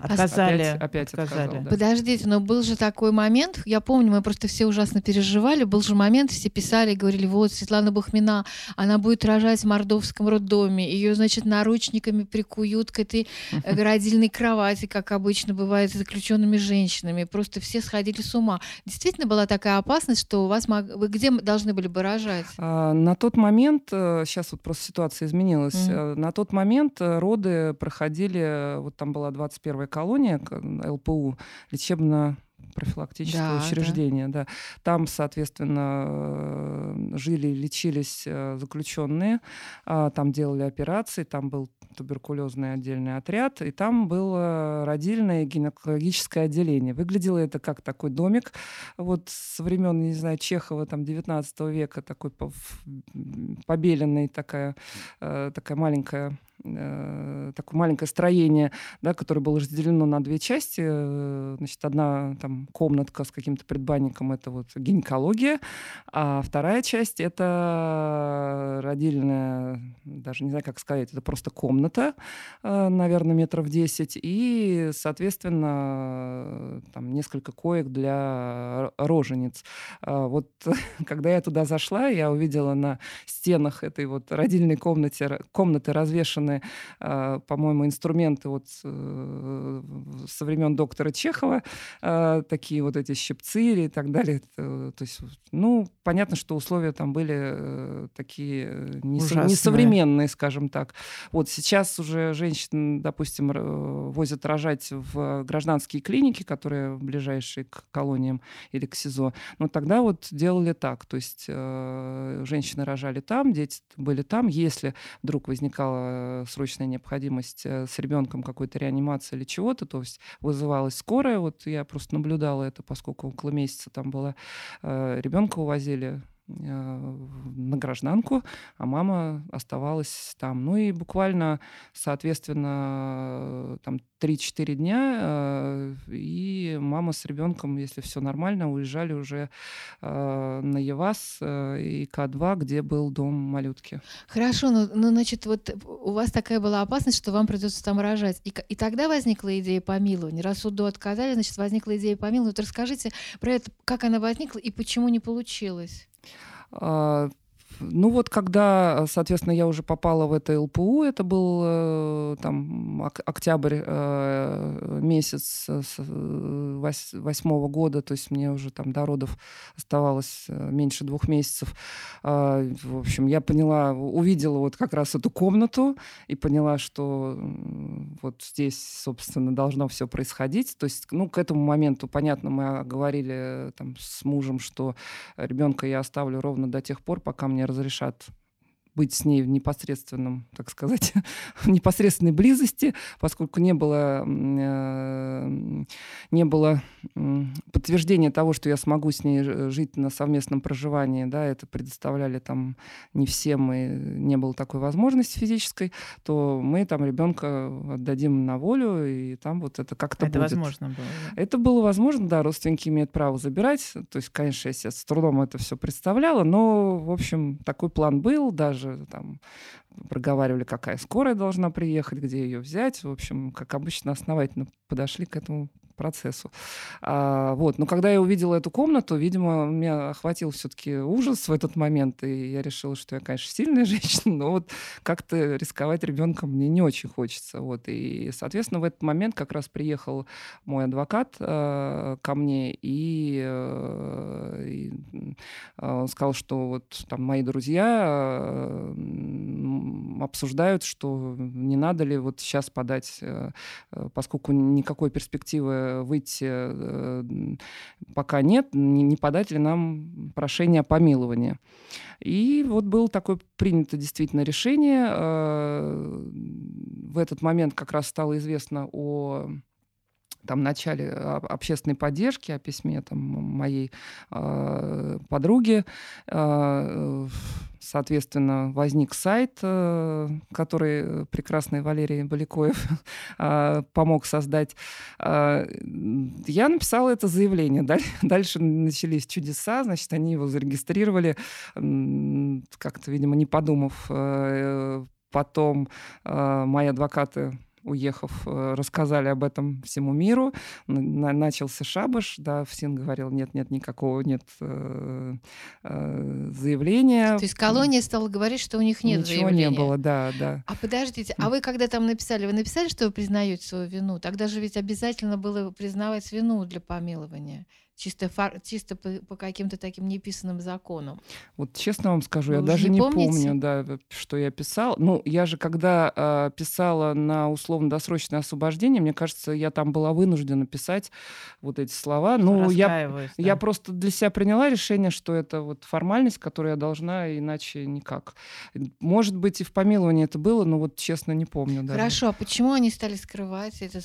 [SPEAKER 3] отказали.
[SPEAKER 2] Опять, опять отказали. Отказал,
[SPEAKER 1] да. Подождите, но был же такой момент, я помню, мы просто все ужасно переживали, был же момент, все писали, говорили, вот Светлана Бахмина, она будет рожать в мордовском роддоме, ее, значит, наручниками прикуют к этой э, родильной кровати, как обычно бывает с заключенными женщинами. Просто все сходили с ума. Действительно была такая опасность, что у вас мог... вы где должны были бы рожать?
[SPEAKER 2] А, на тот момент, сейчас э, вот просто ситуация изменилась, mm. на тот момент роды проходили, вот там была 21-я колония, ЛПУ, лечебно профилактическое да, учреждение, да. да. Там, соответственно, э, жили, лечились э, заключенные, а, там делали операции, там был туберкулезный отдельный отряд, и там было родильное гинекологическое отделение. Выглядело это как такой домик, вот со времен, не знаю, Чехова, там, 19 века, такой побеленный, такая, э, такая маленькая э, такое маленькое строение, да, которое было разделено на две части. Э, значит, одна там комнатка с каким-то предбанником, это вот гинекология, а вторая часть это родильная, даже не знаю, как сказать, это просто комната, э, наверное, метров 10, и, соответственно, там несколько коек для рожениц. А вот когда я туда зашла, я увидела на стенах этой вот родильной комнаты, комнаты развешаны разные, а, по-моему, инструменты вот э, со времен доктора Чехова, а, такие вот эти щипцы и так далее. То есть, ну, понятно, что условия там были э, такие э, несовременные, скажем так. Вот сейчас уже женщин, допустим, возят рожать в гражданские клиники, которые ближайшие к колониям или к СИЗО. Но тогда вот делали так, то есть женщины рожали там, дети были там. Если вдруг возникала срочная необходимость э, с ребенком какой-то реанимации или чего-то, то есть вызывалась скорая, вот я просто наблюдала это, поскольку около месяца там было, э, ребенка увозили Э, на гражданку, а мама оставалась там. Ну и буквально, соответственно, там 3-4 дня, э, и мама с ребенком, если все нормально, уезжали уже э, на Евас и К2, где был дом малютки.
[SPEAKER 1] Хорошо, ну, ну значит, вот у вас такая была опасность, что вам придется там рожать. И, и тогда возникла идея помилования. Раз суду отказали, значит, возникла идея помилования. Вот расскажите про это, как она возникла и почему не получилось.
[SPEAKER 2] А, ну вот, когда, соответственно, я уже попала в это ЛПУ, это был э, там октябрь э, месяц восьмого года, то есть мне уже там до родов оставалось э, меньше двух месяцев. А, в общем, я поняла, увидела вот как раз эту комнату и поняла, что вот здесь, собственно, должно все происходить. То есть, ну, к этому моменту, понятно, мы говорили там с мужем, что ребенка я оставлю ровно до тех пор, пока мне разрешат быть с ней в непосредственном, так сказать, в непосредственной близости, поскольку не было, э, не было подтверждения того, что я смогу с ней жить на совместном проживании, да, это предоставляли там не всем, и не было такой возможности физической, то мы там ребенка отдадим на волю, и там вот это как-то
[SPEAKER 3] это
[SPEAKER 2] будет.
[SPEAKER 3] возможно было?
[SPEAKER 2] Да? Это было возможно, да, родственники имеют право забирать, то есть, конечно, я себе с трудом это все представляла, но, в общем, такой план был, даже даже там проговаривали, какая скорая должна приехать, где ее взять. В общем, как обычно, основательно подошли к этому процессу. А, вот. Но когда я увидела эту комнату, видимо, меня охватил все-таки ужас в этот момент, и я решила, что я, конечно, сильная женщина, но вот как-то рисковать ребенком мне не очень хочется. Вот. И, соответственно, в этот момент как раз приехал мой адвокат э, ко мне, и, э, и э, сказал, что вот там мои друзья э, обсуждают, что не надо ли вот сейчас подать, э, э поскольку никакой перспективы выйти э, пока нет, не подать ли нам прошение о помиловании. И вот было такое принято действительно решение. В этот момент как раз стало известно о там начале общественной поддержки, о письме там, моей э, подруги. Э, соответственно, возник сайт, э, который прекрасный Валерий Баликоев э, помог создать. Э, я написала это заявление. Дальше начались чудеса, значит, они его зарегистрировали, как-то, видимо, не подумав. Потом мои адвокаты уехав, э, рассказали об этом всему миру. Начался шабаш, да, ФСИН говорил, нет, нет, никакого нет э, э, заявления.
[SPEAKER 1] То есть колония стала говорить, что у них нет
[SPEAKER 2] Ничего заявления. не было, да, да.
[SPEAKER 1] А подождите, а вы когда там написали, вы написали, что вы признаете свою вину? Тогда же ведь обязательно было признавать вину для помилования чисто, фар, чисто по, по каким-то таким неписанным законам.
[SPEAKER 2] Вот честно вам скажу, Вы я даже не, не помню, да, что я писал. Ну, я же когда э, писала на условно-досрочное освобождение, мне кажется, я там была вынуждена писать вот эти слова. Ну, я, да. я просто для себя приняла решение, что это вот формальность, которую я должна, иначе никак. Может быть, и в помиловании это было, но вот честно не помню.
[SPEAKER 1] Даже. Хорошо, а почему они стали скрывать, это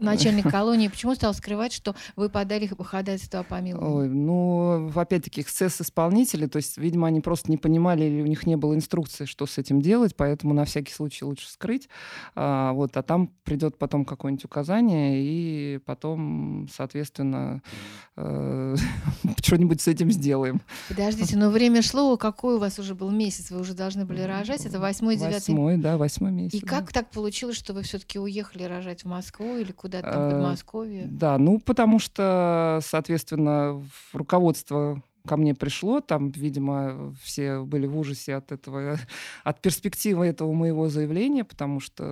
[SPEAKER 1] начальник колонии, почему стал скрывать, что вы подали ходатайство ходатайство о помиловании?
[SPEAKER 2] Ой, ну, опять-таки, эксцесс исполнителей, то есть, видимо, они просто не понимали или у них не было инструкции, что с этим делать, поэтому на всякий случай лучше скрыть. А, вот, а там придет потом какое-нибудь указание, и потом, соответственно, э, что-нибудь с этим сделаем.
[SPEAKER 1] Подождите, но время шло, какой у вас уже был месяц? Вы уже должны были рожать? Это восьмой, девятый?
[SPEAKER 2] Восьмой, да, восьмой месяц.
[SPEAKER 1] И как так получилось, что вы все-таки уехали рожать в Москву или куда-то там, в э, Подмосковье?
[SPEAKER 2] Да, ну, потому что, соответственно, соответственно, руководство ко мне пришло, там, видимо, все были в ужасе от этого, от перспективы этого моего заявления, потому что,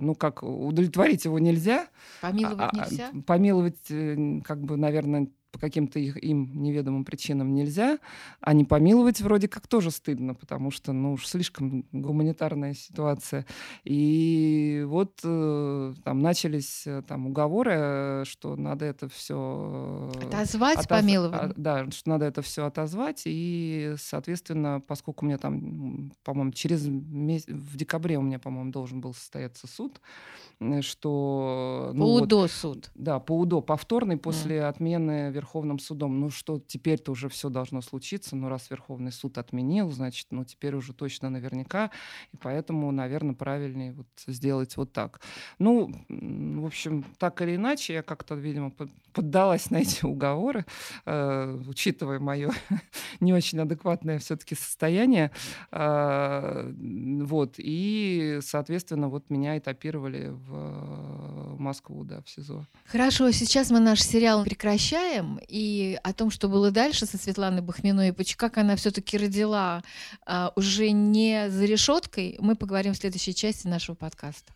[SPEAKER 2] ну как, удовлетворить его нельзя.
[SPEAKER 1] Помиловать а, а нельзя?
[SPEAKER 2] Помиловать, э, как бы, наверное, по каким-то их, им неведомым причинам нельзя, а не помиловать вроде как тоже стыдно, потому что, ну, уж слишком гуманитарная ситуация. И вот э, там начались э, там уговоры, э, что надо это все...
[SPEAKER 1] Отозвать отоз... помиловать? А,
[SPEAKER 2] да, что надо это все отозвать, и, соответственно, поскольку у меня там, по-моему, через месяц, в декабре у меня, по-моему, должен был состояться суд, что...
[SPEAKER 1] Ну, по УДО вот, суд?
[SPEAKER 2] Да, по УДО, повторный после mm. отмены Верховным судом. Ну что, теперь-то уже все должно случиться, но раз Верховный суд отменил, значит, ну теперь уже точно наверняка, и поэтому, наверное, правильнее вот сделать вот так. Ну, в общем, так или иначе, я как-то, видимо, поддалась на эти уговоры, э, учитывая мое не очень адекватное все-таки состояние. Э, вот, и, соответственно, вот меня этапировали в Москву, да, в СИЗО.
[SPEAKER 1] Хорошо, сейчас мы наш сериал прекращаем и о том, что было дальше со Светланой Бахминой, и как она все-таки родила а, уже не за решеткой, мы поговорим в следующей части нашего подкаста.